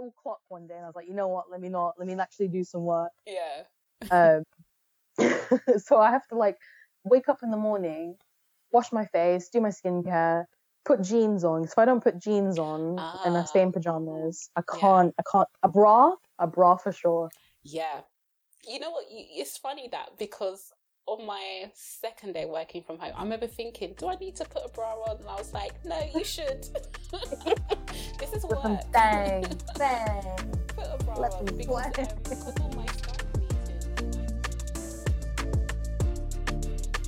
all clock one day, and I was like, you know what? Let me not. Let me actually do some work. Yeah. Um, so I have to like wake up in the morning, wash my face, do my skincare, put jeans on. So if I don't put jeans on and I stay in Ah. pajamas, I can't. I can't. A bra, a bra for sure. Yeah. You know what? It's funny that because on my second day working from home, I remember thinking, do I need to put a bra on? And I was like, no, you should. this is With some work. bang, bang. put a bra Let on me because, um, because all my.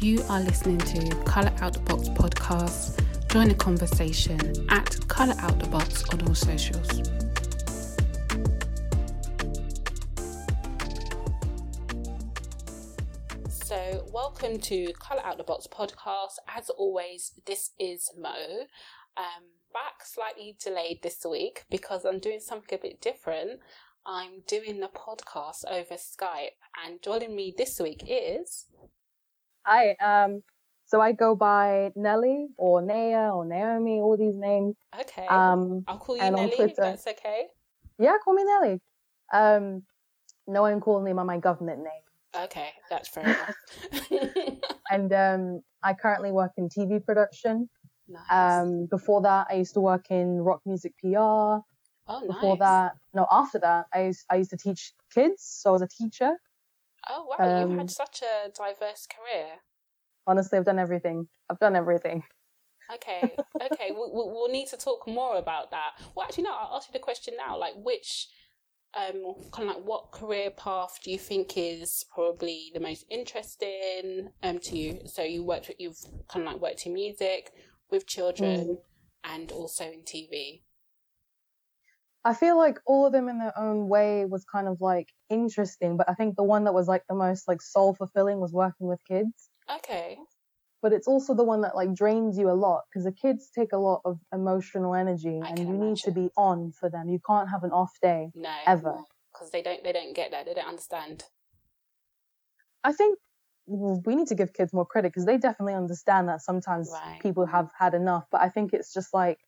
You are listening to Colour Out the Box podcast. Join the conversation at Colour Out the Box on all socials. Welcome to Colour Out the Box podcast. As always, this is Mo. Um, back slightly delayed this week because I'm doing something a bit different. I'm doing the podcast over Skype, and joining me this week is Hi. Um. So I go by Nelly or Naya or Naomi, all these names. okay. Um. I'll call you Nelly if that's okay. Yeah, call me Nelly. Um. No one calls me by my government name. Okay, that's fair enough. And um, I currently work in TV production. nice. Um, before that, I used to work in rock music PR. oh, Before nice. that, no, after that, I used, I used to teach kids. So I was a teacher. Oh wow, you've um, had such a diverse career. Honestly, I've done everything. I've done everything. Okay, okay, we'll, we'll we'll need to talk more about that. Well, actually, no, I'll ask you the question now. Like, which, um, kind of like, what career path do you think is probably the most interesting, um, to you? So you worked, with, you've kind of like worked in music with children, and also in TV. I feel like all of them in their own way was kind of like interesting, but I think the one that was like the most like soul fulfilling was working with kids. Okay, But it's also the one that like drains you a lot because the kids take a lot of emotional energy I and you need to be on for them. You can't have an off day. no, Ever. because they don't they don't get that. They don't understand. I think we need to give kids more credit because they definitely understand that sometimes Right. people have had enough. But I think it's just like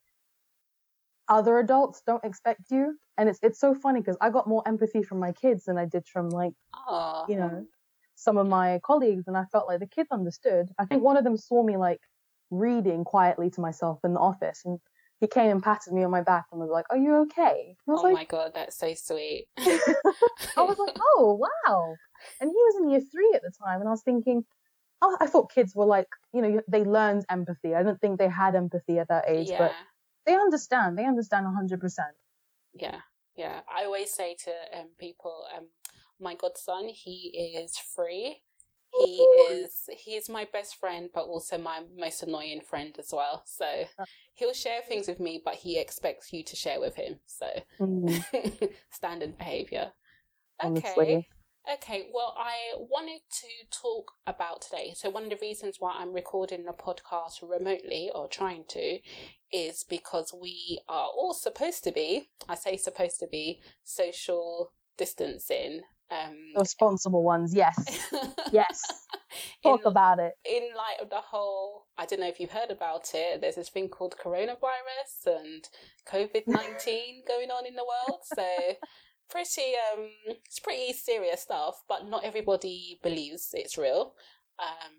other adults don't expect you, and it's it's so funny because I got more empathy from my kids than I did from like Oh, you know some of my colleagues, and I felt like the kids understood. I think one of them saw me like reading quietly to myself in the office, and he came and patted me on my back and was like, "Are you okay?" And I was oh like, my god, that's so sweet. I was like, oh wow. And he was in year three at the time, and I was thinking, oh, I thought kids were like, you know, they learned empathy. I didn't think they had empathy at that age, yeah. but they understand. They understand hundred percent. Yeah, yeah. I always say to um, people, um, my godson, he is free. He is he is my best friend, but also my most annoying friend as well. So he'll share things with me, but he expects you to share with him. So Mm, standard behavior. Honestly. Okay. Okay, well, I wanted to talk about today. So, one of the reasons why I'm recording the podcast remotely or trying to is because we are all supposed to be, I say supposed to be, social distancing. Um, responsible ones, yes, yes. Talk in, about it. in light of the whole, I don't know if you've heard about it, there's this thing called coronavirus and COVID 19 going on in the world. So, pretty, um, it's pretty serious stuff, but not everybody believes it's real, um,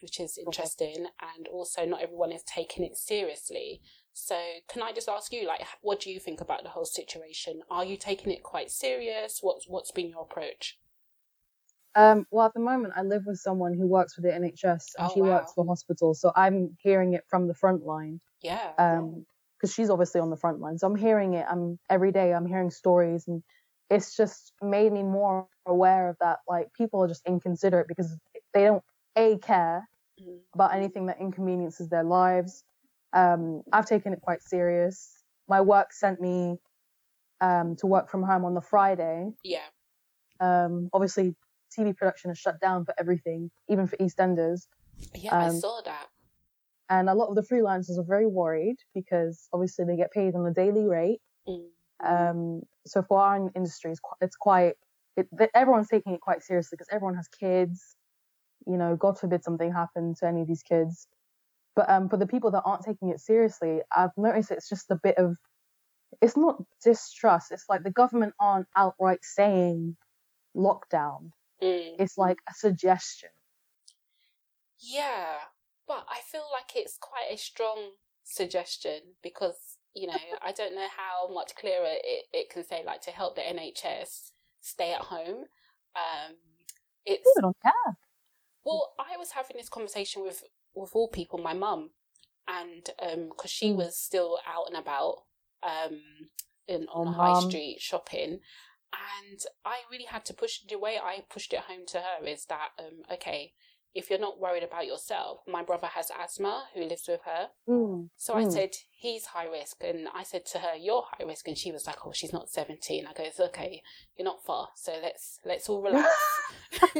which is interesting. And also, not everyone is taking it seriously. So, can I just ask you, like, what do you think about the whole situation? Are you taking it quite serious? What's what's been your approach? Um, well, at the moment, I live with someone who works for the NHS and Oh, she wow. works for hospitals, so I'm hearing it from the front line. Yeah. um because she's obviously on the front line so i'm hearing it i'm every day i'm hearing stories and it's just made me more aware of that like people are just inconsiderate because they don't a care Mm. about anything that inconveniences their lives um i've taken it quite serious my work sent me um to work from home on the friday yeah. um obviously tv production is shut down for everything even for eastenders Yeah, I Um, saw that. and a lot of the freelancers are very worried because obviously they get paid on a daily rate Mm. Um, so for our industry, it's quite, it's quite it, everyone's taking it quite seriously because everyone has kids. You know, God forbid something happened to any of these kids. But um, for the people that aren't taking it seriously, I've noticed it's just a bit of it's not distrust. It's like the government aren't outright saying lockdown. Mm. It's like a suggestion. Yeah, but I feel like it's quite a strong suggestion because, you know, I don't know how much clearer it, it can say, like, to help the NHS stay at home. Um, it's People don't care. well, I was having this conversation with with all people, my mum, and because she Mm. was still out and about um, in on the high street shopping, and I really had to push the way I pushed it home to her is that um, okay, if you're not worried about yourself, my brother has asthma who lives with her, Mm. so I Mm. said he's high risk, and I said to her, "You're high risk," and she was like, "Oh, she's not 17." I go, "It's okay, you're not far, so let's let's all relax."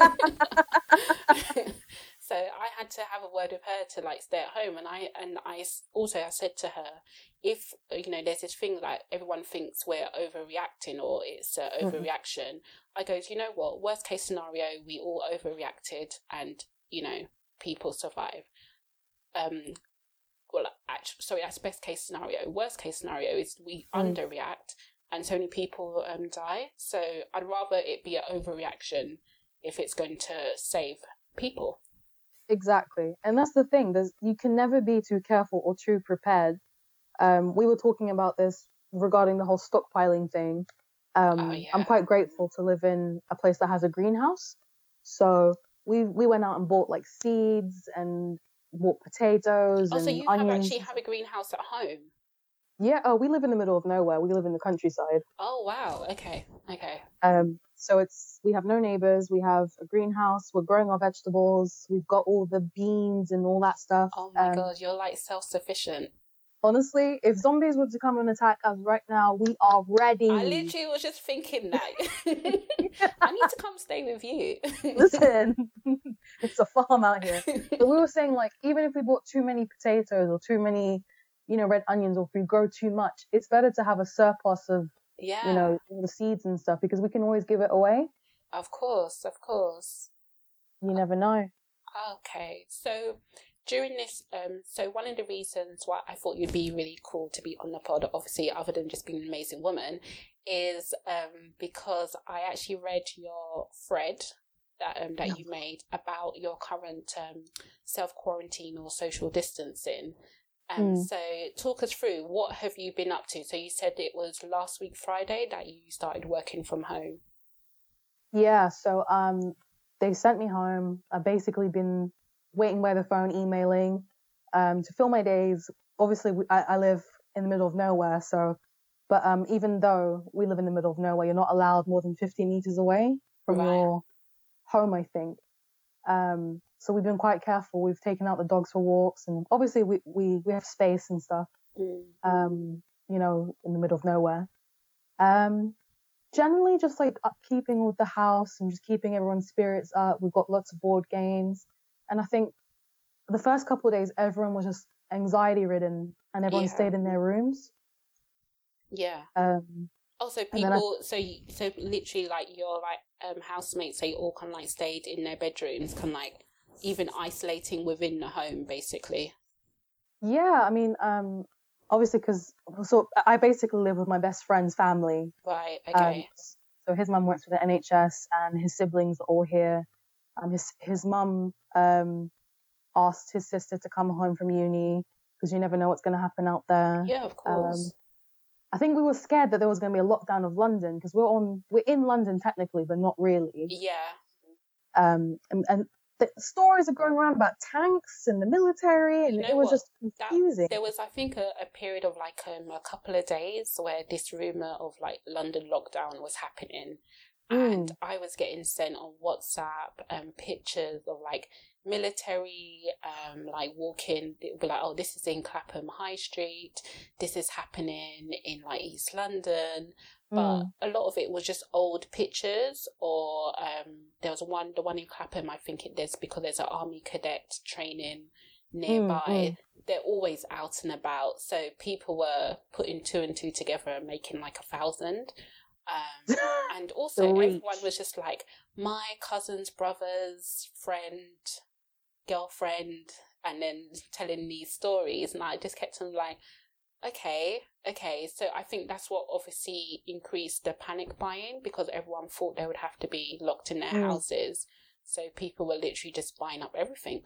so I had to have a word with her to like stay at home, and I and I also I said to her, if you know there's this thing like everyone thinks we're overreacting or it's an Mhm. overreaction, I go, you know what? Worst case scenario, we all overreacted, and you know people survive. Um, well, actually, sorry, that's best case scenario. Worst case scenario is we Mm. underreact and so many people um, die. So I'd rather it be an overreaction if it's going to save people. Exactly. And that's the thing. There's you can never be too careful or too prepared. Um, we were talking about this regarding the whole stockpiling thing. Um, Oh, yeah. I'm quite grateful to live in a place that has a greenhouse. So we we went out and bought like seeds and bought potatoes Oh, and so you onions. have actually have a greenhouse at home? Yeah, oh, we live in the middle of nowhere. We live in the countryside. Oh wow. Okay. Okay. Um, so it's we have no neighbors. We have a greenhouse. We're growing our vegetables. We've got all the beans and all that stuff. Oh my Um, god, you're like self sufficient. Honestly, if zombies were to come and attack us right now, we are ready. I literally was just thinking that. I need to come stay with you. Listen, it's a farm out here. But we were saying like, even if we bought too many potatoes or too many, you know, red onions, or if we grow too much, it's better to have a surplus of, yeah. you know, all the seeds and stuff because we can always give it away. Of course. Of course. You never know. Okay, so during this, um, so one of the reasons why I thought you'd be really cool to be on the pod, obviously, other than just being an amazing woman, is um because I actually read your thread that um that you made about your current um self quarantine or social distancing. Um, Mm. so talk us through what have you been up to? So you said it was last week Friday that you started working from home. Yeah. So um, they sent me home. I've basically been waiting by the phone, emailing, um, to fill my days. Obviously, we, I, I live in the middle of nowhere, so. But um, even though we live in the middle of nowhere, you're not allowed more than 50 meters away from Right. your home, I think. Um, so we've been quite careful. We've taken out the dogs for walks, and obviously we we, we have space and stuff. Mm. Um, you know, in the middle of nowhere. Um, generally just like upkeeping with the house and just keeping everyone's spirits up. We've got lots of board games, and I think the first couple of days everyone was just anxiety ridden, and everyone Yeah. stayed in their rooms. Yeah. Um, Also, then I- people. So, you, so literally, like your like um housemates, they all kind of like stayed in their bedrooms, kind of like even isolating within the home, basically. yeah, I mean, um, obviously because so I basically live with my best friend's family. Right. Um, Okay. so his mum works for the NHS, and his siblings are all here. Um, his his mum um asked his sister to come home from uni because you never know what's going to happen out there. yeah, of course. Um, I think we were scared that there was going to be a lockdown of London because we're on we're in London technically, but not really. yeah. Um, and, and the stories are going around about tanks and the military, and You know it was what? just That, confusing. there was, I think, a, a period of like um, a couple of days where this rumor of like London lockdown was happening, Mm. and I was getting sent on WhatsApp um, pictures of like military, um, like walking. Be like, "Oh, this is in Clapham High Street. This is happening in like East London." But Mm. a lot of it was just old pictures, or um, there was one, the one in Clapham. I think it is because there's an army cadet training nearby. mm. They're always out and about, so people were putting two and two together and making like a thousand. Um, and also, everyone was just like my cousin's brother's friend, girlfriend, and then telling these stories. And I just kept on like, Okay, okay. So I think that's what obviously increased the panic buying because everyone thought they would have to be locked in their Mm. houses. So people were literally just buying up everything.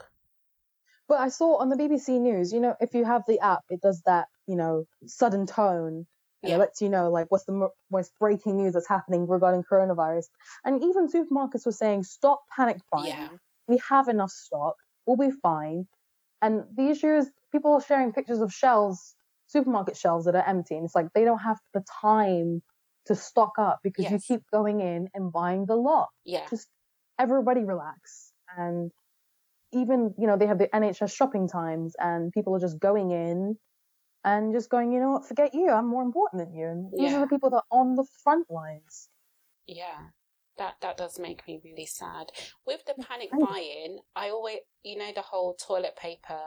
But I saw on the BBC News, you know, if you have the app, it does that, you know, sudden tone and Yeah. it lets you know like what's the mo- most breaking news that's happening regarding coronavirus. And even supermarkets were saying, stop panic buying. Yeah. We have enough stock. We'll be fine. And the issue is people are sharing pictures of shelves, supermarket shelves that are empty, and it's like they don't have the time to stock up because you keep going in and buying the lot Yeah. just everybody relax and even you know they have the nhs shopping times and people are just going in and just going you know what forget you i'm more important than you and these Yeah. are the people that are on the front lines Yeah. That that does make me really sad. With the panic Thank you. buying, I always you know the whole toilet paper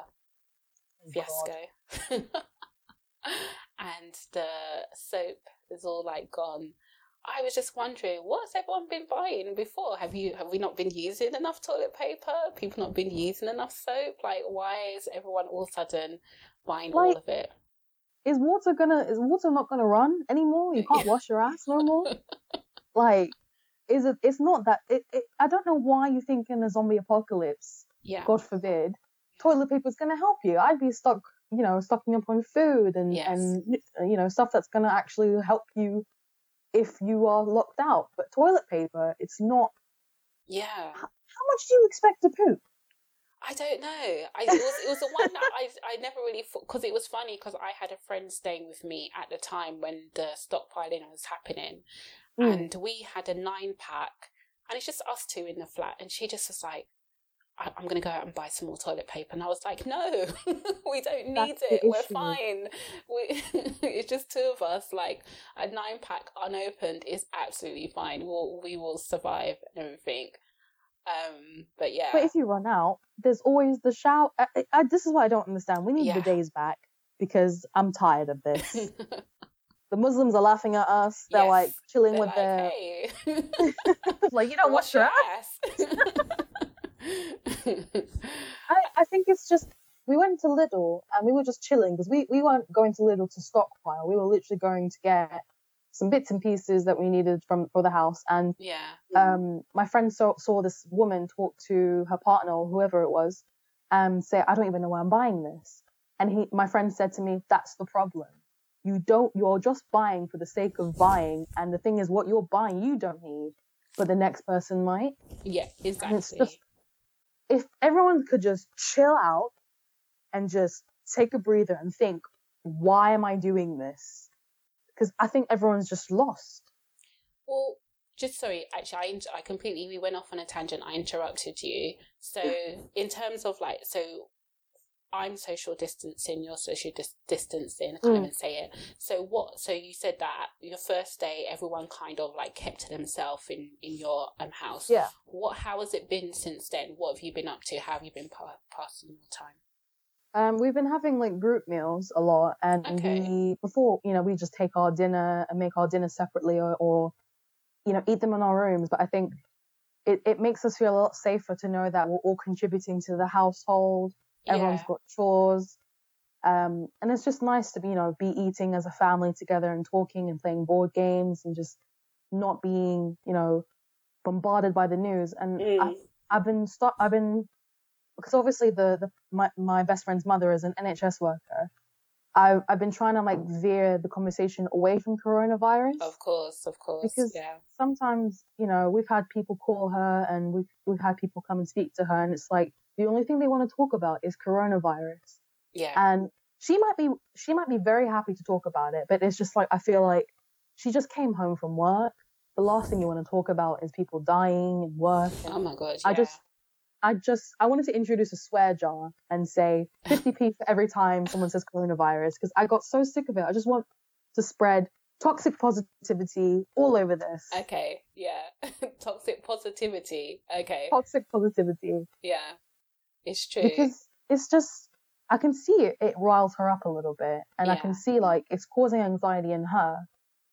Oh, fiasco. and the soap is all like gone. I was just wondering, what's everyone been buying before? Have you have we not been using enough toilet paper? People not been using enough soap? Like why is everyone all of a sudden buying all of it? Is water gonna is water not gonna run anymore you can't wash your ass no more like is it it's not that it, it i don't know why you think in a zombie apocalypse Yeah. god forbid toilet paper is going to help you i'd be stuck you know stocking up on food and Yes. and you know stuff that's going to actually help you if you are locked out but toilet paper it's not Yeah. how much do you expect to poop I don't know. I, it was it was the one that I I never really thought because it was funny because I had a friend staying with me at the time when the stockpiling was happening, Mm. and we had a nine pack, and it's just us two in the flat, and she just was like. "I- I'm gonna go out and buy some more toilet paper, and I was like, "No, we don't need That's it. We're fine. We, it's just two of us. Like a nine pack unopened is absolutely fine. We'll we will survive and everything. Um, but yeah, but if you run out there's always the shower I, I, this is what i don't understand we need Yeah. the days back because i'm tired of this the muslims are laughing at us they're Yes. like chilling They're with like, their hey, like you don't wash your ass ass. I, I think it's just we went to Lidl and we were just chilling because we, we weren't going to Lidl to stockpile. We were literally going to get some bits and pieces that we needed from for the house. And yeah, um, my friend saw, saw this woman talk to her partner or whoever it was, and say, "I don't even know why I'm buying this." And he, my friend, said to me, "That's the problem. You don't. You're just buying for the sake of buying. And the thing is, what you're buying, you don't need, but the next person might." yeah, And it's exactly. just if everyone could just chill out and just take a breather and think, why am I doing this? Because I think everyone's just lost. Well, just sorry, actually, I, I completely we went off on a tangent. I interrupted you. So, in terms of like, so I'm social distancing, you're social dis- distancing. I can't Mm. even say it. So what? So you said that your first day, everyone kind of like kept to themselves in in your um house. Yeah. What? How has it been since then? What have you been up to? How have you been pa- passing your time? Um, we've been having like group meals a lot, and Okay. we before you know we just take our dinner and make our dinner separately, or, or you know eat them in our rooms. But I think it it makes us feel a lot safer to know that we're all contributing to the household. Everyone's yeah. got chores. Um, and it's just nice to be, you know, be eating as a family together and talking and playing board games and just not being, you know, bombarded by the news. And Mm. I've, I've been stuck, I've been, because obviously the, the my, my best friend's mother is an NHS worker. I've, I've been trying to like veer the conversation away from coronavirus Of course, of course. because yeah. sometimes you know we've had people call her and we've we've had people come and speak to her and it's like the only thing they want to talk about is coronavirus Yeah. and she might be she might be very happy to talk about it but it's just like I feel like she just came home from work the last thing you want to talk about is people dying and work and oh my god. I just I just I wanted to introduce a swear jar and say 50p for every time someone says coronavirus because I got so sick of it. I just want to spread toxic positivity all over this. Okay. Yeah. Toxic positivity. Okay. Toxic positivity Yeah. It's true. because it's just I can see it it riles her up a little bit and I can see like it's causing anxiety in her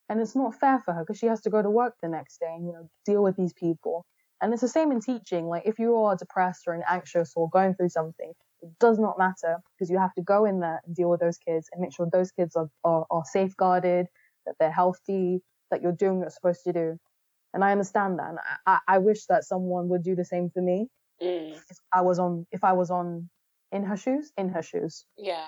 and it's not fair for her because she has to go to work the next day and you know deal with these people. And it's the same in teaching. Like if you are depressed or anxious or going through something, It does not matter because you have to go in there and deal with those kids and make sure those kids are, are, are safeguarded, that they're healthy, that you're doing what you're supposed to do. And I understand that. And I, I wish that someone would do the same for me. Mm. If I was on, if I was on in her shoes, in her shoes. Yeah.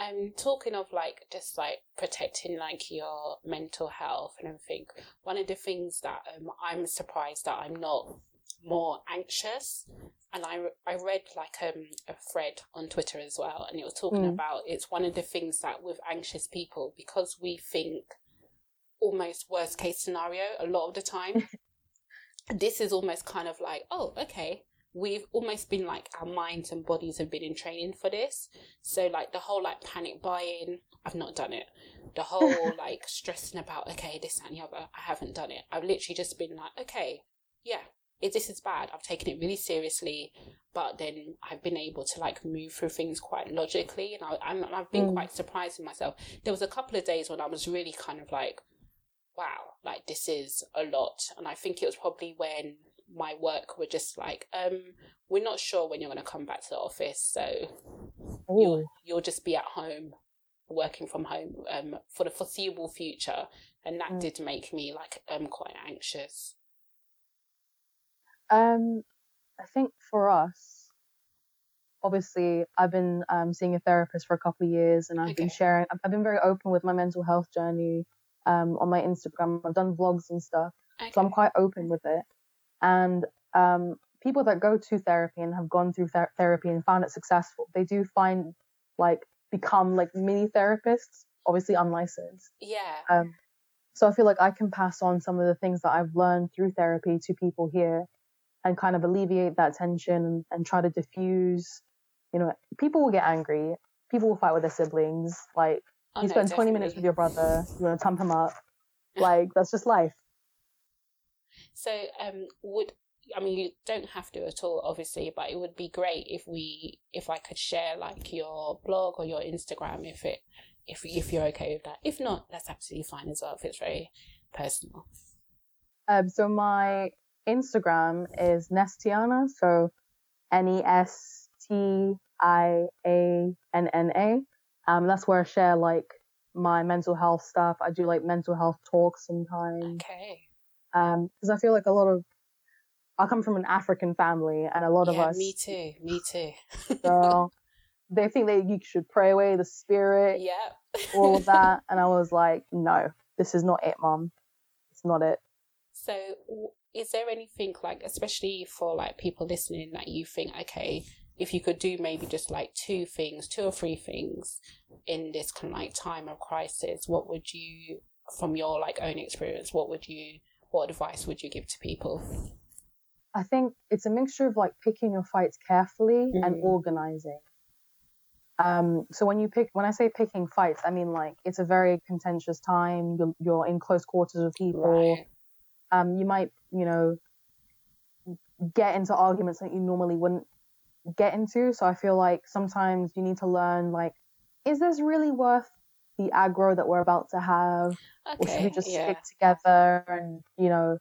And talking of like just like protecting like your mental health and everything, one of the things that um, I'm surprised that I'm not more anxious, and I I read like um, a thread on Twitter as well, and it was talking Mm. about it's one of the things that with anxious people because we think almost worst case scenario a lot of the time. this is almost kind of like oh okay we've almost been like our minds and bodies have been in training for this. So like the whole like panic buying i've not done it. The whole like stressing about okay this and the other i haven't done it. I've literally just been like okay yeah it, this is bad. I've taken it really seriously but then i've been able to like move through things quite logically and I, I'm, i've been Mm. quite surprised in myself. There was a couple of days when i was really kind of like wow like this is a lot. And i think it was probably when my work were just like um we're not sure when you're going to come back to the office so you'll, you'll just be at home working from home um for the foreseeable future and that Mm. did make me like um quite anxious Um, I think for us, obviously, I've been um, seeing a therapist for a couple of years, and I've been sharing. I've, I've been very open with my mental health journey um, on my Instagram. I've done vlogs and stuff, okay. so I'm quite open with it. And um, people that go to therapy and have gone through ther- therapy and found it successful, they do find like become like mini therapists, obviously unlicensed. yeah Um, so I feel like I can pass on some of the things that I've learned through therapy to people here and kind of alleviate that tension and, and try to diffuse. You know, people will get angry. People will fight with their siblings. Like, Oh, you no, spend 20 minutes with your brother, you want to thump him up. Like, that's just life. So, um, would I mean you don't have to at all, obviously, but it would be great if we if I could share like your blog or your Instagram if it if if you're okay with that. If not, that's absolutely fine as well. If it's very personal. Um, so my Instagram is Nestianna. So N E S T I A N N A. Um, that's where I share like my mental health stuff. I do like mental health talks sometimes. Okay. Um, because I feel like a lot of I come from an African family, and a lot of us, me too. Me too. so they think that you should pray away the spirit, yeah. all of that, and I was like, no, this is not it, mom. It's not it. So, is there anything like, especially for like people listening, that you think, okay, if you could do maybe just like two things, two or three things in this kind of like time of crisis, what would you, from your like own experience, what would you, what advice would you give to people? I think it's a mixture of like picking your fights carefully and Mm. organizing. Um, so when you pick, when I say picking fights, I mean like it's a very contentious time. You're, you're in close quarters with people. Right. Um, you might, you know, get into arguments that you normally wouldn't get into. So I feel like sometimes you need to learn like, is this really worth the aggro that we're about to have? or should we just Yeah. stick together and you know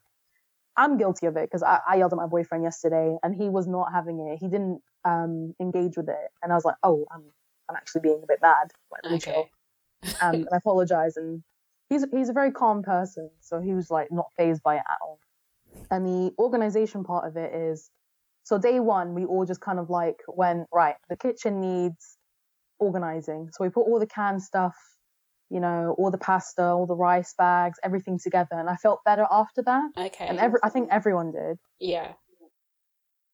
i'm guilty of it because I, I yelled at my boyfriend yesterday and he was not having it he didn't um engage with it and i was like oh i'm i'm actually being a bit mad like me chill. Um, and i apologize and he's he's a very calm person so he was like not phased by it at all and the organization part of it is so day one we all just kind of like went right the kitchen needs organizing so we put all the canned stuff you know all the pasta all the rice bags everything together and i felt better after that Okay. and every i think everyone did Yeah.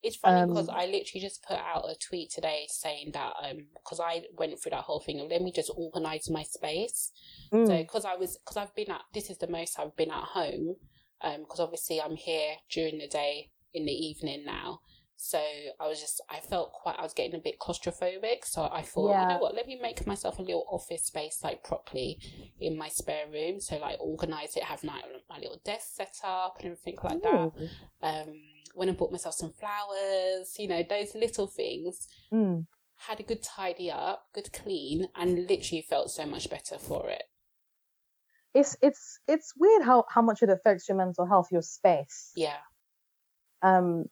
It's funny because Um, I literally just put out a tweet today saying that um because I went through that whole thing of let me just organize my space. Mm, So because I was because I've been at this is the most I've been at home um because obviously I'm here during the day in the evening now. So I was just I felt quite I was getting a bit claustrophobic. So I thought yeah. you know what let me make myself a little office space like properly in my spare room. So like organize it, have my my little desk set up and everything like that ooh, um, went and bought myself some flowers, you know, those little things. mm. Had a good tidy up, good clean, and literally felt so much better for it. it's it's it's weird how how much it affects your mental health your space Yeah, um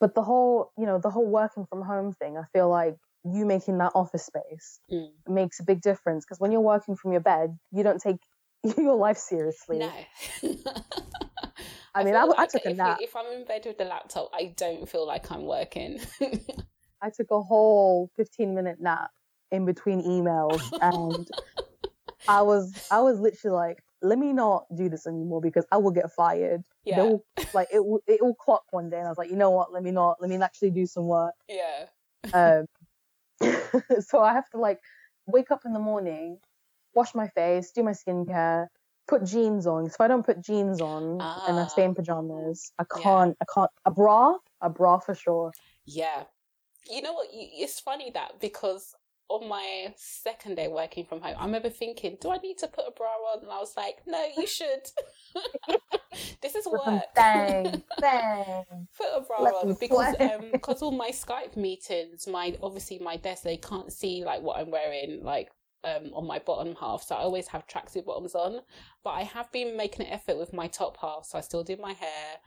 but the whole you know the whole working from home thing i feel like you making that office space Mm. makes a big difference because when you're working from your bed you don't take your life seriously No. I mean, I w- I like took a if, nap. If I'm in bed with the laptop, I don't feel like I'm working. i took a whole 15 minute nap in between emails and i was i was literally like let me not do this anymore because i will get fired yeah, They'll, like it will it will clock one day and i was like you know what let me not let me actually do some work yeah, um, so I have to like wake up in the morning, wash my face, do my skincare, put jeans on. 'cause if I don't put jeans on and I stay in Ah. pajamas, I can't. I can't. A bra, a bra for sure. yeah. You know what? It's funny that because on my second day working from home, I remember thinking, "Do I need to put a bra on?" And I was like, "No, you should. this is work." Bang, bang. put a bra Let on because um because all my Skype meetings, my obviously my desk they can't see like what I'm wearing like um on my bottom half, so I always have tracksuit bottoms on. But I have been making an effort with my top half, so I still do my hair,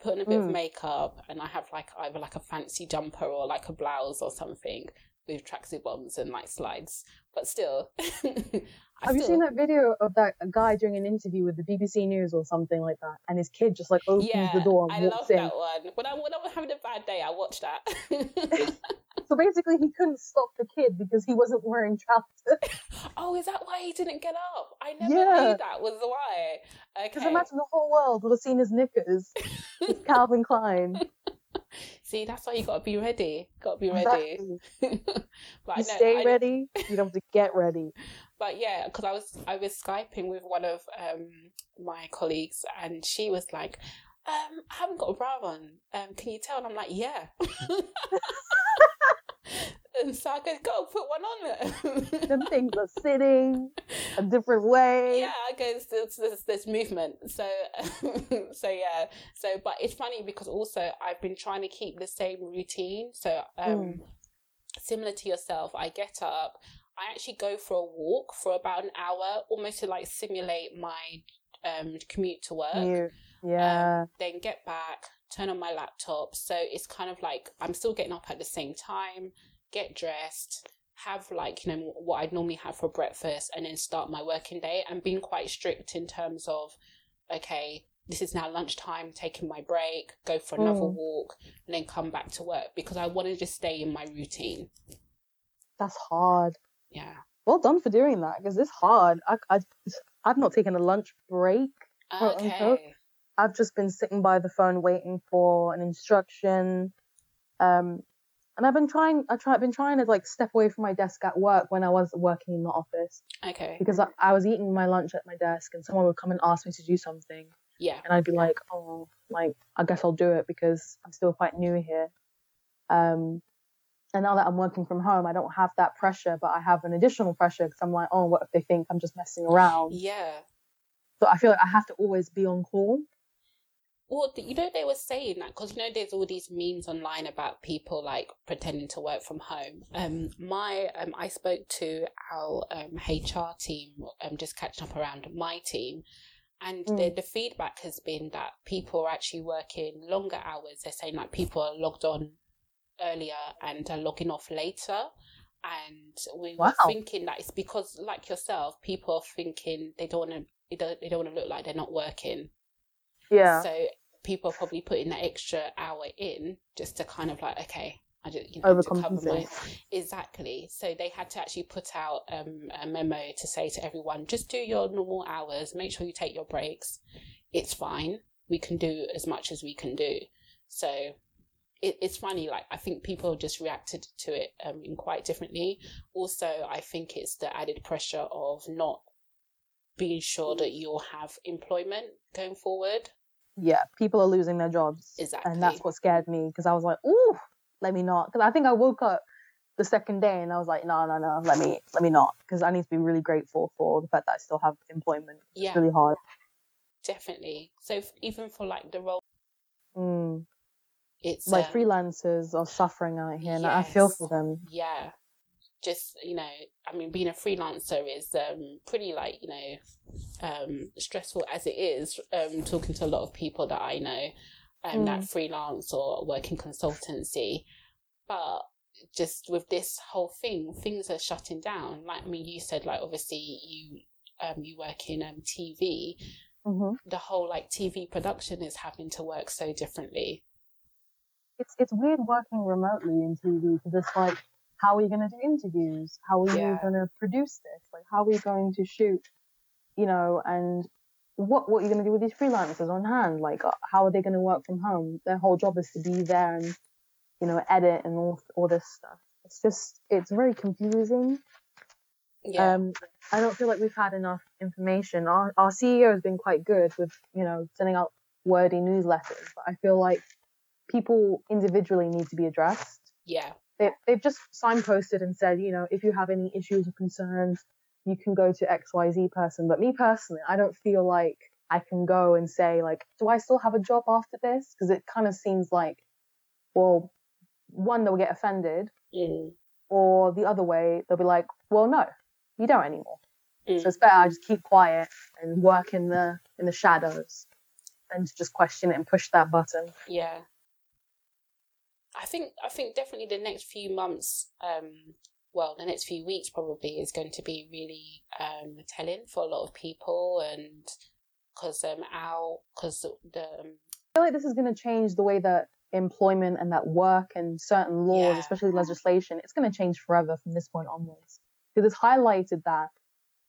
putting a bit of Mm. makeup, and I have like either like a fancy jumper or like a blouse or something with tracksuit bottoms and like slides. But still, I Have you seen that video of that guy doing an interview with the BBC News or something like that, and his kid just like opens Yeah, the door I and love walks in? I love that one. When I when I'm having a bad day, I watch that. So basically, he couldn't stop the kid because he wasn't wearing trousers. Oh, is that why he didn't get up? I never Yeah. knew that was why. Because Okay. imagine the whole world would have seen his knickers. Calvin Klein. See, that's why you gotta be ready. Gotta be ready. Exactly. but You I know, stay I- ready. You don't have to get ready. But yeah, because I was I was skyping with one of um my colleagues, and she was like, um, "I haven't got a bra on. Um, can you tell?" And I'm like, "Yeah." and so I go, "Go put one on." Them things are sitting a different way. yeah, I guess there's, there's, there's movement. So, so yeah. So, but it's funny because also I've been trying to keep the same routine. So, um, Mm. similar to yourself, I get up. I actually go for a walk for about an hour, almost to like simulate my um, commute to work. You- yeah. Um, then get back, turn on my laptop. So it's kind of like I'm still getting up at the same time, get dressed, have like, you know, what I'd normally have for breakfast, and then start my working day and being quite strict in terms of, okay, this is now lunchtime, taking my break, go for another Mm. walk, and then come back to work because I want to just stay in my routine. That's hard. Yeah. Well done for doing that because it's hard. I, I, I've not taken a lunch break. Okay. I've just been sitting by the phone waiting for an instruction. Um, and I've been trying. I try. I've been trying to like step away from my desk at work when I was working in the office Okay. because I, I was eating my lunch at my desk and someone would come and ask me to do something Yeah. and I'd be like, oh, like I guess I'll do it because I'm still quite new here. Um, and now that I'm working from home, I don't have that pressure, but I have an additional pressure because I'm like, oh, what if they think I'm just messing around? Yeah. So I feel like I have to always be on call. Well, you know, they were saying that because you know, there's all these memes online about people like pretending to work from home. Um, my um, I spoke to our um HR team, um, just catching up around my team, and the Mm. the feedback has been that people are actually working longer hours. They're saying like people are logged on earlier and are logging off later. And we were thinking that it's because, like yourself, people are thinking they don't want to, they don't, they don't want to look like they're not working. Yeah. So people are probably putting that extra hour in just to kind of like, okay, I just you know cover my exactly. So they had to actually put out um, a memo to say to everyone, just do your normal hours. Make sure you take your breaks. It's fine. We can do as much as we can do. So it, it's funny. Like I think people just reacted to it um, in quite differently. Also, I think it's the added pressure of not being sure that you'll have employment going forward. Yeah. People are losing their jobs. Exactly. And that's what scared me because I was like, ooh, let me not. Because I think I woke up the second day and I was like, no, no, no, let me, let me not. Because I need to be really grateful for the fact that I still have employment. Yeah. It's really hard. Definitely. So even for like the role, Mm. it's Like um, freelancers are suffering out here, and I feel for them. Yeah. Just you know, I mean, being a freelancer is um pretty like you know, um stressful as it is. Um, talking to a lot of people that I know, um, mm. that freelance or working consultancy. But just with this whole thing, things are shutting down. Like I mean, you said like obviously you um you work in um TV. Mm-hmm. The whole like TV production is having to work so differently. It's it's weird working remotely in TV because it's like, how are you going to do interviews? How are yeah. you going to produce this? Like, how are we going to shoot? You know, and what what are you going to do with these freelancers on hand? Like, uh, how are they going to work from home? Their whole job is to be there and you know edit and all all this stuff. It's just it's very confusing. Yeah. Um, I don't feel like we've had enough information. Our our CEO has been quite good with you know sending out wordy newsletters, but I feel like people individually need to be addressed. Yeah. They, they've just signposted and said, you know, if you have any issues or concerns, you can go to XYZ person. But me personally, I don't feel like I can go and say, like, do I still have a job after this? Because it kind of seems like, well, one, they'll get offended, mm. or the other way, they'll be like, well, no, you don't anymore. Mm. So it's better I just keep quiet and work in the in the shadows than to just question it and push that button. Yeah. I think I think definitely the next few months um, well, the next few weeks probably is going to be really um, telling for a lot of people, and because um, our because the um, I feel like this is going to change the way that employment and that work and certain laws, yeah. especially legislation, it's going to change forever from this point onwards. Because it's highlighted that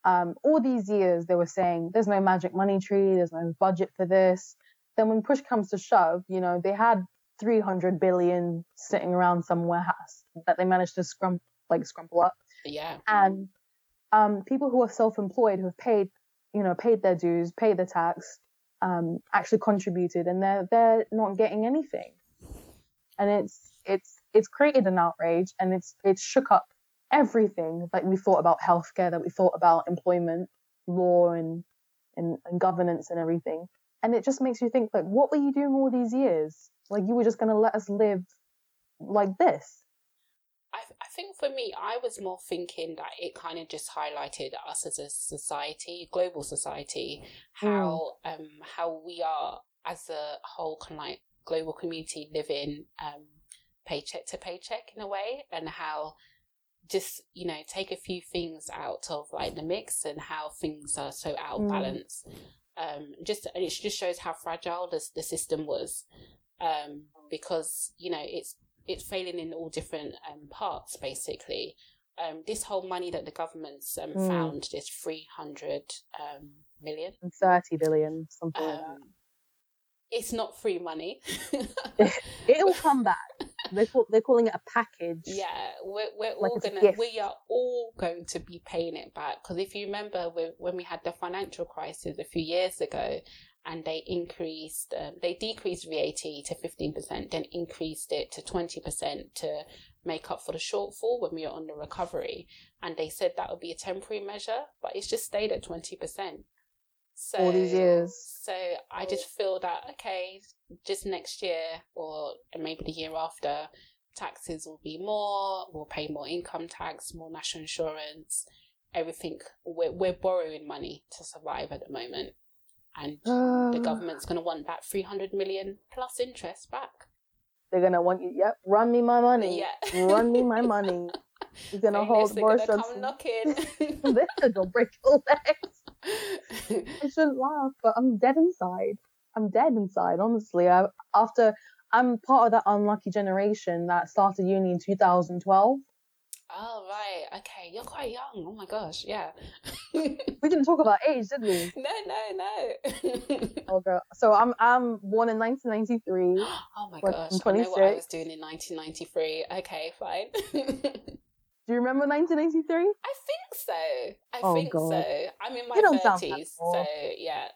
um, all these years they were saying there's no magic money tree, there's no budget for this. Then when push comes to shove, you know, they had 300 billion sitting around somewhere that they managed to scrum like scrumple up. Yeah. And um, people who are self-employed who have paid, you know, paid their dues, paid the tax, um, actually contributed, and they're they're not getting anything. And it's it's it's created an outrage, and it's it's shook up everything that we thought about healthcare, that we thought about employment law and and, and governance and everything. And it just makes you think like, what were you doing all these years? Like you were just going to let us live like this I, I think for me, I was more thinking that it kind of just highlighted us as a society, global society, how mm. um how we are as a whole kind of like global community living um paycheck to paycheck in a way, and how just you know take a few things out of like the mix and how things are so out of mm. balance. Um, just it just shows how fragile the the system was, um, because you know it's it's failing in all different um, parts, basically. Um, this whole money that the government's um, mm. found, this 300 um, million. 30 billion, something like that. It's not free money. It'll come back. They're, call, they're calling it a package. Yeah, we're, we're like all gonna, we are all going to be paying it back. Because if you remember when we had the financial crisis a few years ago, and they increased, um, they decreased VAT to 15%, then increased it to 20% to make up for the shortfall when we are on the recovery. And they said that would be a temporary measure, but it's just stayed at 20%. So, all these years. So I just feel that, okay, just next year or maybe the year after, taxes will be more, we'll pay more income tax, more national insurance, everything. We're, we're borrowing money to survive at the moment and uh, the government's going to want that 300 million plus interest back. They're going to want you, yep, run me my money. Yeah. run me my money. You're going to hold more. They're Come knocking. they're to break your legs. I shouldn't laugh, but I'm dead inside. I'm dead inside, honestly. I, after I'm part of that unlucky generation that started uni in 2012. Oh right, okay. You're quite young. Oh my gosh, yeah. we didn't talk about age, did we? No, no, no. oh girl. So I'm I'm born in 1993. Oh my gosh, I know what I was doing in 1993. Okay, fine. Do you remember 1993? I think so. I oh, think God. so. I'm in my 30s, so yeah.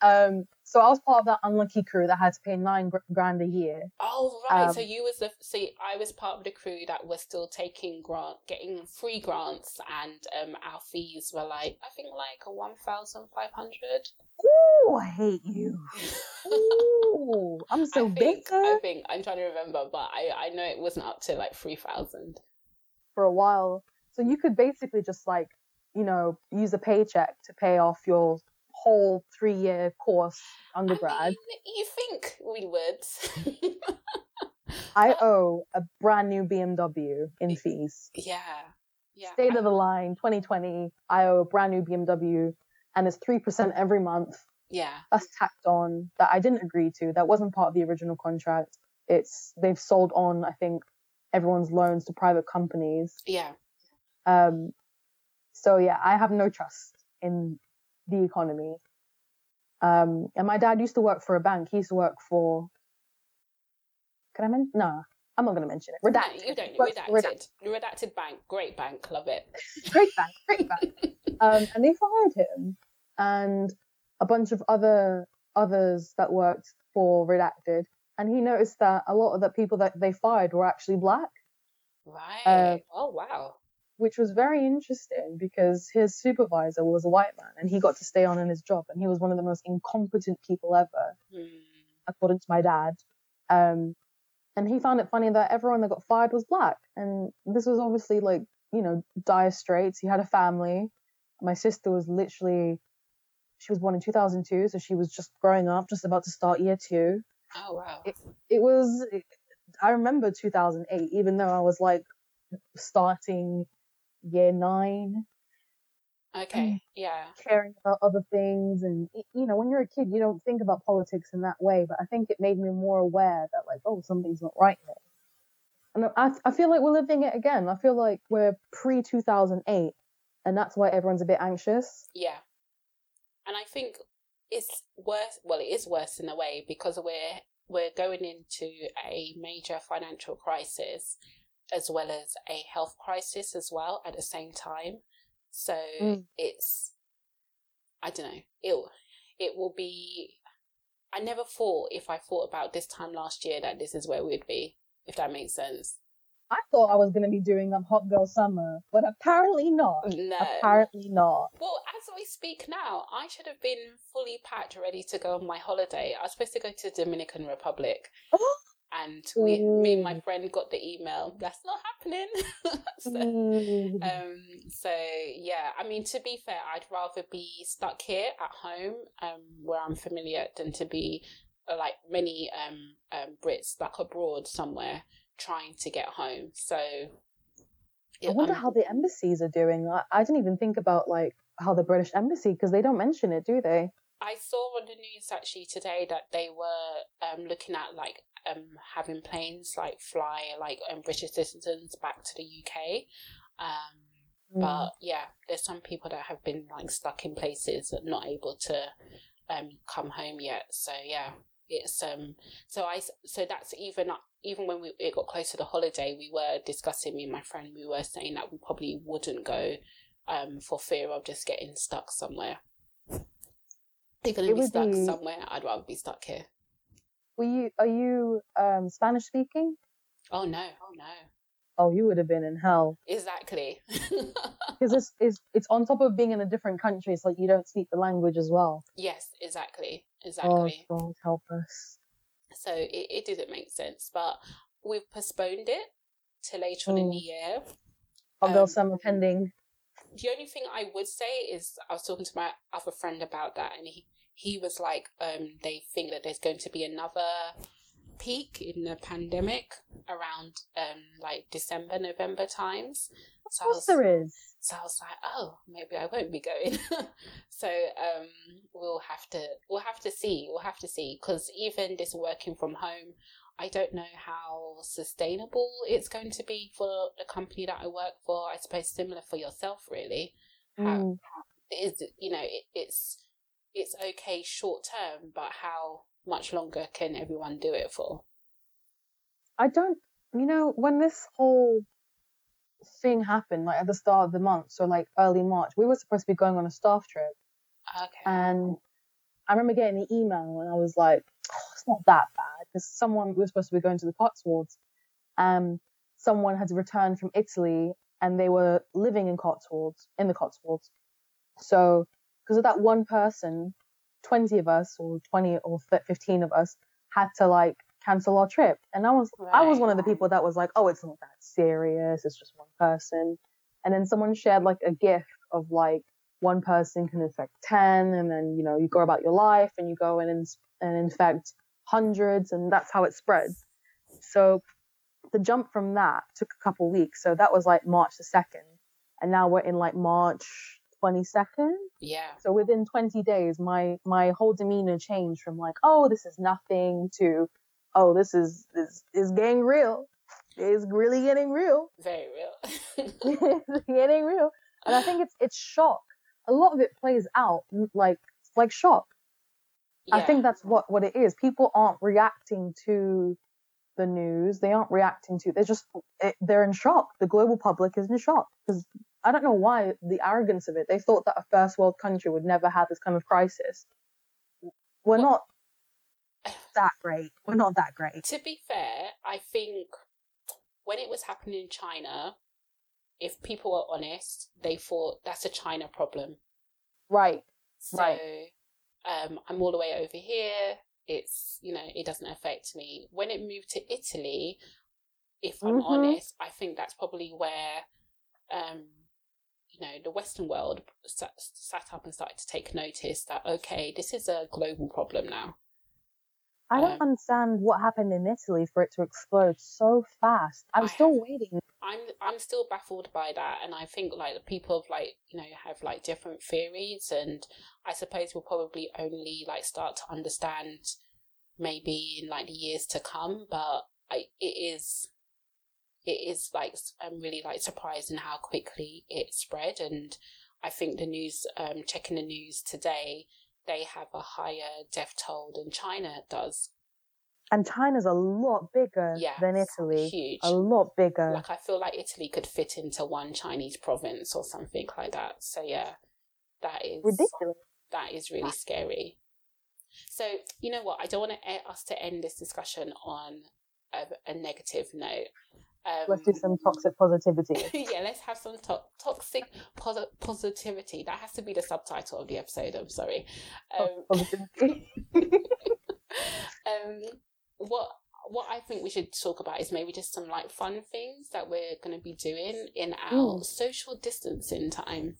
um, so I was part of that unlucky crew that had to pay nine grand a year. Oh right, um, so you was the so I was part of the crew that was still taking grant, getting free grants, and um, our fees were like I think like a one thousand five hundred. Oh, I hate you. Ooh, I'm so I think, bitter. I think I'm trying to remember, but I I know it wasn't up to like three thousand for a while. So you could basically just like you know use a paycheck to pay off your whole three year course undergrad. I mean, you think we would? I owe a brand new BMW in fees. Yeah. Yeah. State of the line, 2020. I owe a brand new BMW, and it's three percent every month. Yeah. That's tacked on that I didn't agree to. That wasn't part of the original contract. It's they've sold on, I think, everyone's loans to private companies. Yeah. Um. So yeah, I have no trust in the economy. Um, and my dad used to work for a bank. He used to work for. Can I mention? No, I'm not going to mention it. Redacted. No, you don't. Redacted. redacted. Redacted bank. Great bank. Love it. great bank. Great bank. um, and they fired him and a bunch of other others that worked for Redacted. And he noticed that a lot of the people that they fired were actually black. Right. Uh, oh wow which was very interesting because his supervisor was a white man and he got to stay on in his job and he was one of the most incompetent people ever, mm. according to my dad. Um, and he found it funny that everyone that got fired was black. And this was obviously like, you know, dire straits. He had a family. My sister was literally, she was born in 2002, so she was just growing up, just about to start year two. Oh, wow. It, it was, it, I remember 2008, even though I was like starting year nine. Okay, yeah. Caring about other things. And, you know, when you're a kid, you don't think about politics in that way. But I think it made me more aware that, like, oh, something's not right here. And I, I feel like we're living it again. I feel like we're pre 2008. And that's why everyone's a bit anxious. Yeah. And I think it's worse. Well, it is worse in a way because we're we're going into a major financial crisis as well as a health crisis as well at the same time. So mm. it's, I don't know, it it will be. I never thought if I thought about this time last year that this is where we'd be, if that makes sense. I thought I was going to be doing a hot girl summer, but apparently not. No. Apparently not. Well, as we speak now, I should have been fully packed, ready to go on my holiday. I was supposed to go to Dominican Republic. and we, me and my friend got the email. That's not happening. so, mm. um, so yeah, I mean, to be fair, I'd rather be stuck here at home, um, where I'm familiar, than to be uh, like many um, um Brits stuck abroad somewhere trying to get home. So I wonder how the embassies are doing. I, I didn't even think about like how the British embassy because they don't mention it, do they? I saw on the news actually today that they were um, looking at like um, having planes like fly like um, British citizens back to the UK. Um, mm. But yeah, there's some people that have been like stuck in places not able to um, come home yet. So yeah, it's um. So I so that's even even when we it got close to the holiday, we were discussing me and my friend. We were saying that we probably wouldn't go um for fear of just getting stuck somewhere. If you're gonna be stuck be... somewhere, I'd rather be stuck here. Were you? Are you um, Spanish speaking? Oh no! Oh no! Oh, you would have been in hell. Exactly. Because it's, it's it's on top of being in a different country. It's like you don't speak the language as well. Yes, exactly, exactly. Oh God, help us. So it, it didn't make sense, but we've postponed it to later on in the year. Although um, summer pending. The only thing I would say is I was talking to my other friend about that, and he he was like, um, they think that there's going to be another peak in the pandemic around um like December, November times. So of course was, there is. So I was like, oh, maybe I won't be going. so um, we'll have to we'll have to see. We'll have to see because even this working from home, I don't know how sustainable it's going to be for the company that I work for. I suppose similar for yourself, really. Mm. How, is you know it, it's it's okay short term, but how much longer can everyone do it for? I don't, you know, when this whole thing happened, like at the start of the month, so like early March, we were supposed to be going on a staff trip. Okay. And I remember getting the email and I was like, oh, it's not that bad because someone we were supposed to be going to the Cotswolds. Um, someone had returned from Italy and they were living in Cotswolds, in the Cotswolds. So because of that one person, 20 of us or 20 or 15 of us had to like cancel our trip. And I was right. I was one of the people that was like, oh, it's not that serious. It's just one person. And then someone shared like a gif of like one person can infect 10 and then you know you go about your life and you go in and, and infect hundreds and that's how it spreads so the jump from that took a couple weeks so that was like march the 2nd and now we're in like march 22nd Yeah. so within 20 days my my whole demeanor changed from like oh this is nothing to oh this is this is getting real. It's really getting real. Very real. it's getting real. And i think it's it's shock. A lot of it plays out mm, like like shock. I think that's what what it is. People aren't reacting to the news. They aren't reacting to they're just it, they're in shock. The global public is in shock because i don't know why the arrogance of it they thought that a first world country would never have this kind of crisis we're Well- not that great we're not that great To be fair, I think when it was happening in China, if people were honest, they thought that's a China problem. right So Right. um, I'm all the way over here. It's, you know, it doesn't affect me. When it moved to Italy, if I'm Mhm. honest, I think that's probably where, um, know, the Western world sat, sat up and started to take notice that, okay, this is a global problem now. i don't Um, understand what happened in italy for it to explode so fast i'm I still have- waiting I'm I'm still baffled by that, and I think like the people have like you know have like different theories, and I suppose we'll probably only like start to understand maybe in like the years to come. But I it is it is like I'm really like surprised in how quickly it spread, and I think the news um checking the news today they have a higher death toll than China does. and china's a lot bigger Yeah, than italy huge. a lot bigger Like I feel like Italy could fit into one Chinese province or something like that. So yeah, that is ridiculous that is really scary. So you know what? I don't want to, us to end this discussion on a, a negative note. Um, let's do some toxic positivity yeah, let's have some to- toxic posi- positivity. That has to be the subtitle of the episode. I'm sorry. Um, um, what what I think we should talk about is maybe just some like fun things that we're going to be doing in our Mm. social distancing time.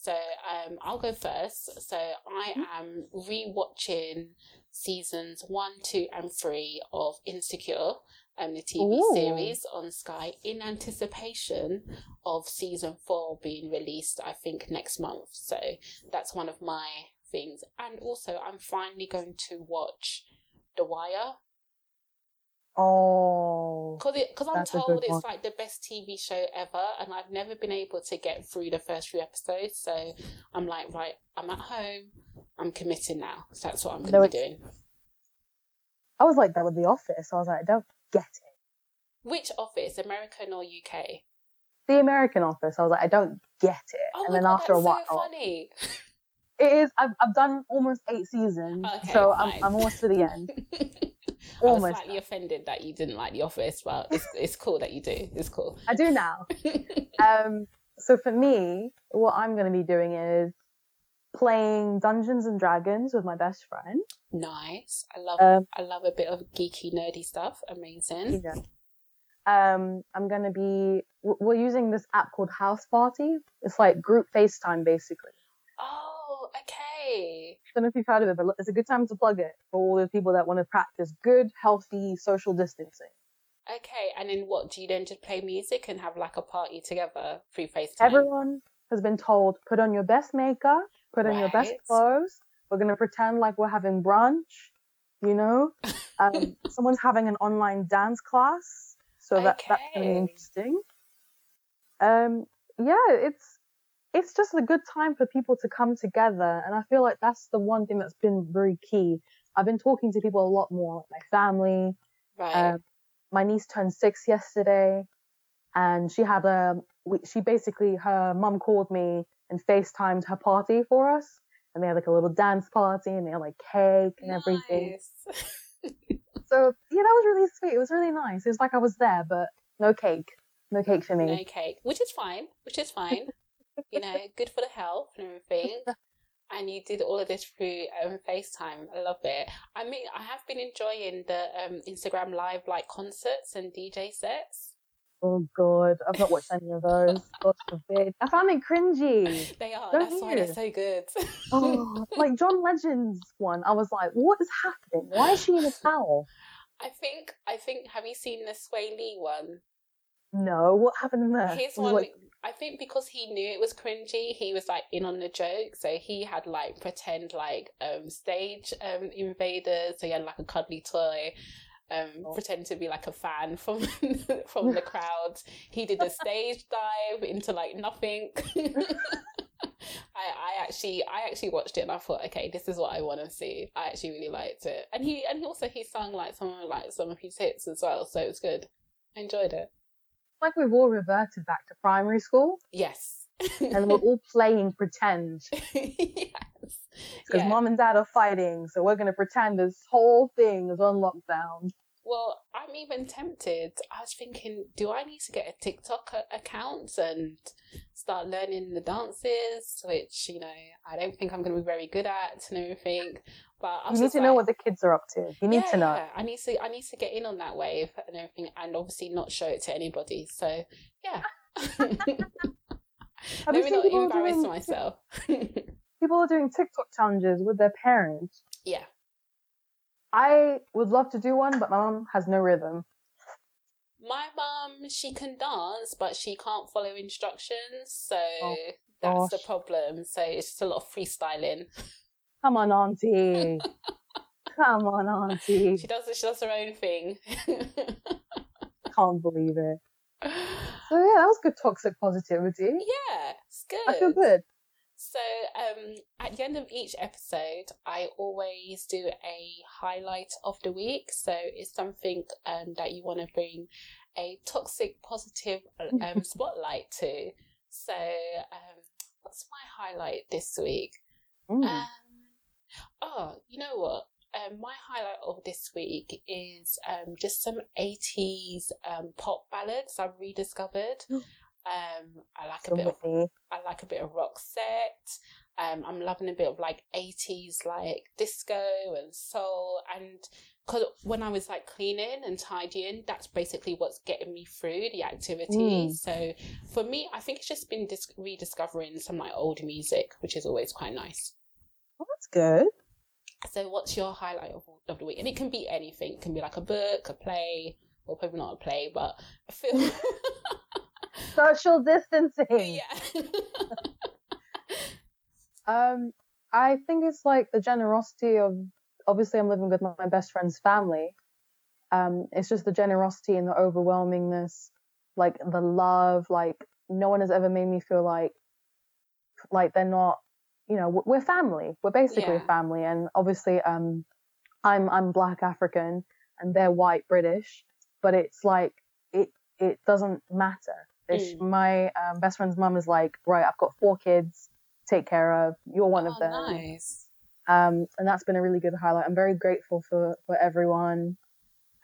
So um, I'll go first. So I Mm. am rewatching seasons one, two, and three of Insecure, um, the TV Ooh. series on Sky, in anticipation of season four being released. I think next month. So that's one of my things. And also, I'm finally going to watch The Wire oh because I'm told it's like the best TV show ever, and I've never been able to get through the first few episodes. So I'm like, right, I'm at home. I'm committing now. So that's what I'm going to No, be doing. I was like that with The Office. I was like, don't get it. Which office, American or UK? The American Office. I was like, I don't get it. Oh and then god, after a while, so funny. it is. I've I've done almost eight seasons, Okay, so fine. I'm I'm almost to the end. I was Almost. slightly offended that you didn't like The Office, but it's it's cool that you do. It's cool. I do now. Um. So for me, what I'm going to be doing is playing Dungeons and Dragons with my best friend. nice. I love Um, I love a bit of geeky nerdy stuff. Amazing. Yeah. Um, I'm going to be. We're using this app called House Party. It's like group FaceTime, basically. Oh, okay. don't know if you've heard of it, but it's a good time to plug it for all the people that want to practice good, healthy social distancing. Okay, and then what? Do you then just play music and have like a party together through FaceTime? Everyone has been told put on your best makeup, put on your best clothes. We're gonna pretend like we're having brunch. You know, um, someone's having an online dance class, so that that's gonna be interesting. Um, yeah, it's it's just a good time for people to come together, and I feel like that's the one thing that's been very key. I've been talking to people a lot more, like my family, Right. um, my niece turned six yesterday, and she had a. She basically her mum called me and FaceTimed her party for us, and they had like a little dance party, and they had like cake and everything. So yeah, that was really sweet. It was really nice. It was like I was there, but no cake, no cake for me. no cake, which is fine. Which is fine. you know, good for the health and everything. And you did all of this through um, FaceTime. I love it. I mean, I have been enjoying the um, Instagram live like concerts and DJ sets. Oh god, I've not watched any of those. God forbid. I found it cringy. They are. Don't That's why they're so good. Oh, like John Legend's one. I was like, what is happening? Why is she in a towel? I think. I think. Have you seen the Swae Lee one? No, what happened in there? His one. like, I think because he knew it was cringy, he was like in on the joke. So he had like pretend like um stage um invaders. So he had like a cuddly toy. Um, Oh. pretend to be like a fan from from the crowd. He did a stage dive into like nothing. I, I actually I actually watched it and I thought, okay, this is what I want to see. I actually really liked it, and he and he also he sung like some of like some of his hits as well, so it was good. I enjoyed it. like we've all reverted back to primary school Yes, and we're all playing pretend yes, because Yeah. mom and dad are fighting. So we're going to pretend this whole thing is on lockdown. Well, I'm even tempted. I was thinking, do I need to get a TikTok account and start learning the dances, which you know I don't think I'm going to be very good at and everything. But I You need to know what the kids are up to. You need yeah, to know. I need to I need to get in on that wave and everything, and obviously not show it to anybody. So yeah. Let me not embarrass doing, myself. people are doing TikTok challenges with their parents? yeah. I would love to do one, but my mom has no rhythm. My mum, she can dance, but she can't follow instructions, so Oh, that's the problem. So it's just a lot of freestyling. Come on, auntie. Come on, auntie. She does she does her own thing. Can't believe it. So yeah, that was good toxic positivity. yeah, it's good. I feel good. So, um, at the end of each episode, I always do a highlight of the week. So, it's something um, that you want to bring a toxic positive um, spotlight to. So, um, what's my highlight this week? Mm. Um, oh, you know what? Um, my highlight of this week is um, just some 80s um, pop ballads I've rediscovered. I like a bit of I like a bit of rock set. Um, I'm loving a bit of like 80s like disco and soul and because when I was like cleaning and tidying, that's basically what's getting me through the activity. Mm. So for me, I think it's just been dis- rediscovering some like old music, which is always quite nice. Well, that's good. So what's your highlight of, of the week? And it can be anything. It can be like a book, a play, or probably not a play, but a film. Social distancing. yeah. Um, I think it's like the generosity of obviously I'm living with my, best friend's family. Um, it's just the generosity and the overwhelmingness, like the love. Like no one has ever made me feel like like they're not. You know, we're- family. We're basically Yeah. a family, and obviously, um, I'm I'm Black African and they're white British, but it's like it it doesn't matter. Mm. My um, best friend's mum is like, right, I've got four kids take care of. You're one of Oh, them. Nice. Um, and that's been a really good highlight. I'm very grateful for, for everyone.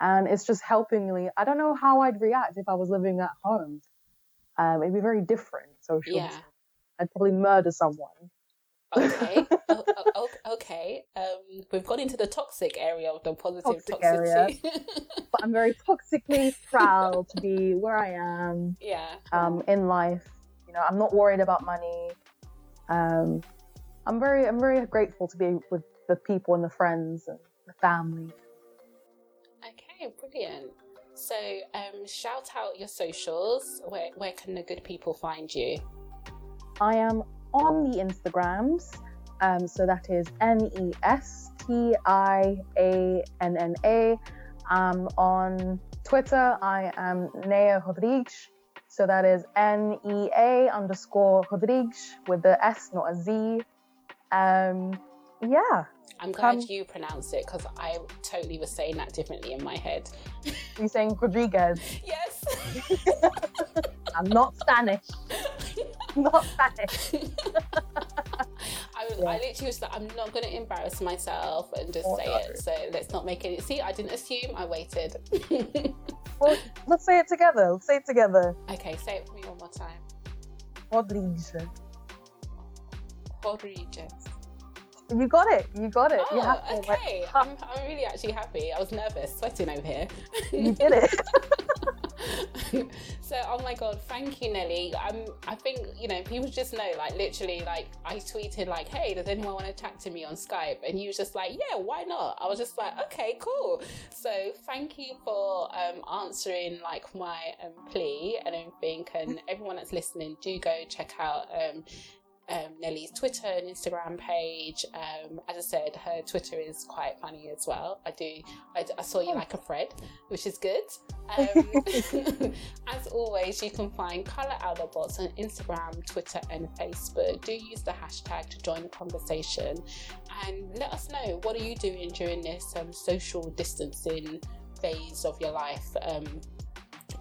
And it's just helping me. I don't know how I'd react if I was living at home. Um, it'd be very different social. Yeah. I'd probably murder someone. Okay. o- o- o- okay. Um, we've gone into the toxic area of the positive Toxic area. toxicity. But I'm very toxically proud to be where I am yeah. um, in life. You know, I'm not worried about money. Um, I'm very, I'm very grateful to be with the people and the friends and the family. Okay. Brilliant. So, um, shout out your socials. Where where can the good people find you? I am on the Instagrams. Um, so that is N E S T I A N N A. I'm on Twitter, I am Nea Rodrigues. So that is N E A underscore Rodrigues with the S, not a Z. Um, yeah, I'm glad Um, you pronounced it because I totally was saying that differently in my head. you're saying Rodriguez. Yes. I'm not Spanish. not Spanish. I, was, Yeah. I literally was like, I'm not going to embarrass myself and just Oh, say no. it. So let's not make it. See, I didn't assume. I waited. Well, let's say it together. Let's say it together. okay, say it for me one more time. Rodriguez. Rodriguez. You got it. You got it. you Oh, have to, like, okay. I'm, I'm really actually happy. I was nervous, sweating over here. you did it. so oh my god thank you nelly. Um i think you know people just know like literally like i tweeted like hey does anyone want to chat to me on skype? And you was just like yeah why not? I was just like okay cool. So thank you for um answering like my um, plea and everything. And everyone that's listening do go check out um um, Nelly's Twitter and Instagram page. Um, as I said, her Twitter is quite funny as well. I do, I, I saw you like a Fred, which is good. Um, as always, you can find Colour Out the Box on Instagram, Twitter, and Facebook. Do use the hashtag to join the conversation and let us know what are you doing during this um, social distancing phase of your life. Um,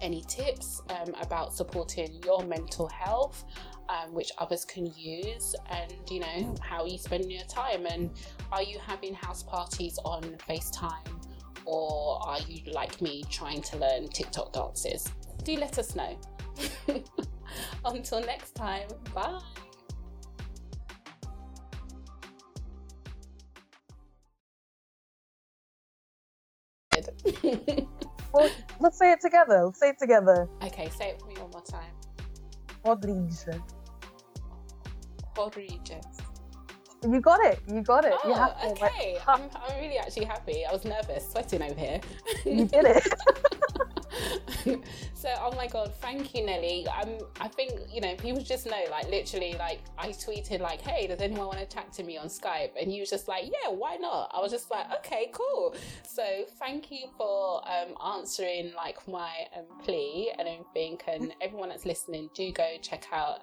any tips um, about supporting your mental health? Um, which others can use, and you know how you spend your time. And are you having house parties on FaceTime, or are you like me trying to learn TikTok dances? Do let us know. Until next time, bye. well, let's say it together. Let's say it together. Okay, say it for me one more time. Rodriguez. You got it. You got it. Oh, you have to, okay. Like, I'm, I'm really actually happy. I was nervous, sweating over here. you did it. so, oh my god, thank you, Nelly. Um, I think you know people just know, like literally, like I tweeted, like, "Hey, does anyone want to chat to me on Skype?" And you was just like, "Yeah, why not?" I was just like, "Okay, cool." So, thank you for um, answering like my um, plea and everything. And everyone that's listening, do go check out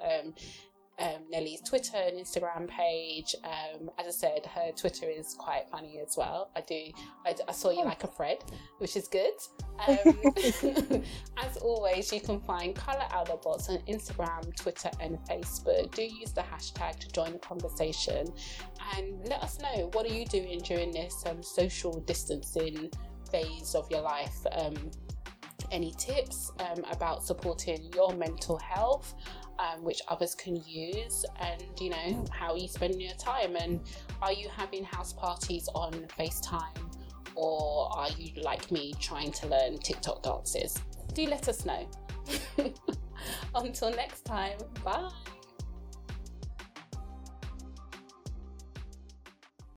um, Nelly's Twitter and Instagram page. Um, as I said, her Twitter is quite funny as well. I do, I, I saw you like a Fred, which is good. Um, as always, you can find Colour Out the Box on Instagram, Twitter, and Facebook. Do use the hashtag to join the conversation and let us know what are you doing during this um, social distancing phase of your life. Um, any tips um, about supporting your mental health um, which others can use, and you know how you spend your time. And are you having house parties on FaceTime, or are you like me trying to learn TikTok dances? Do let us know. Until next time, bye.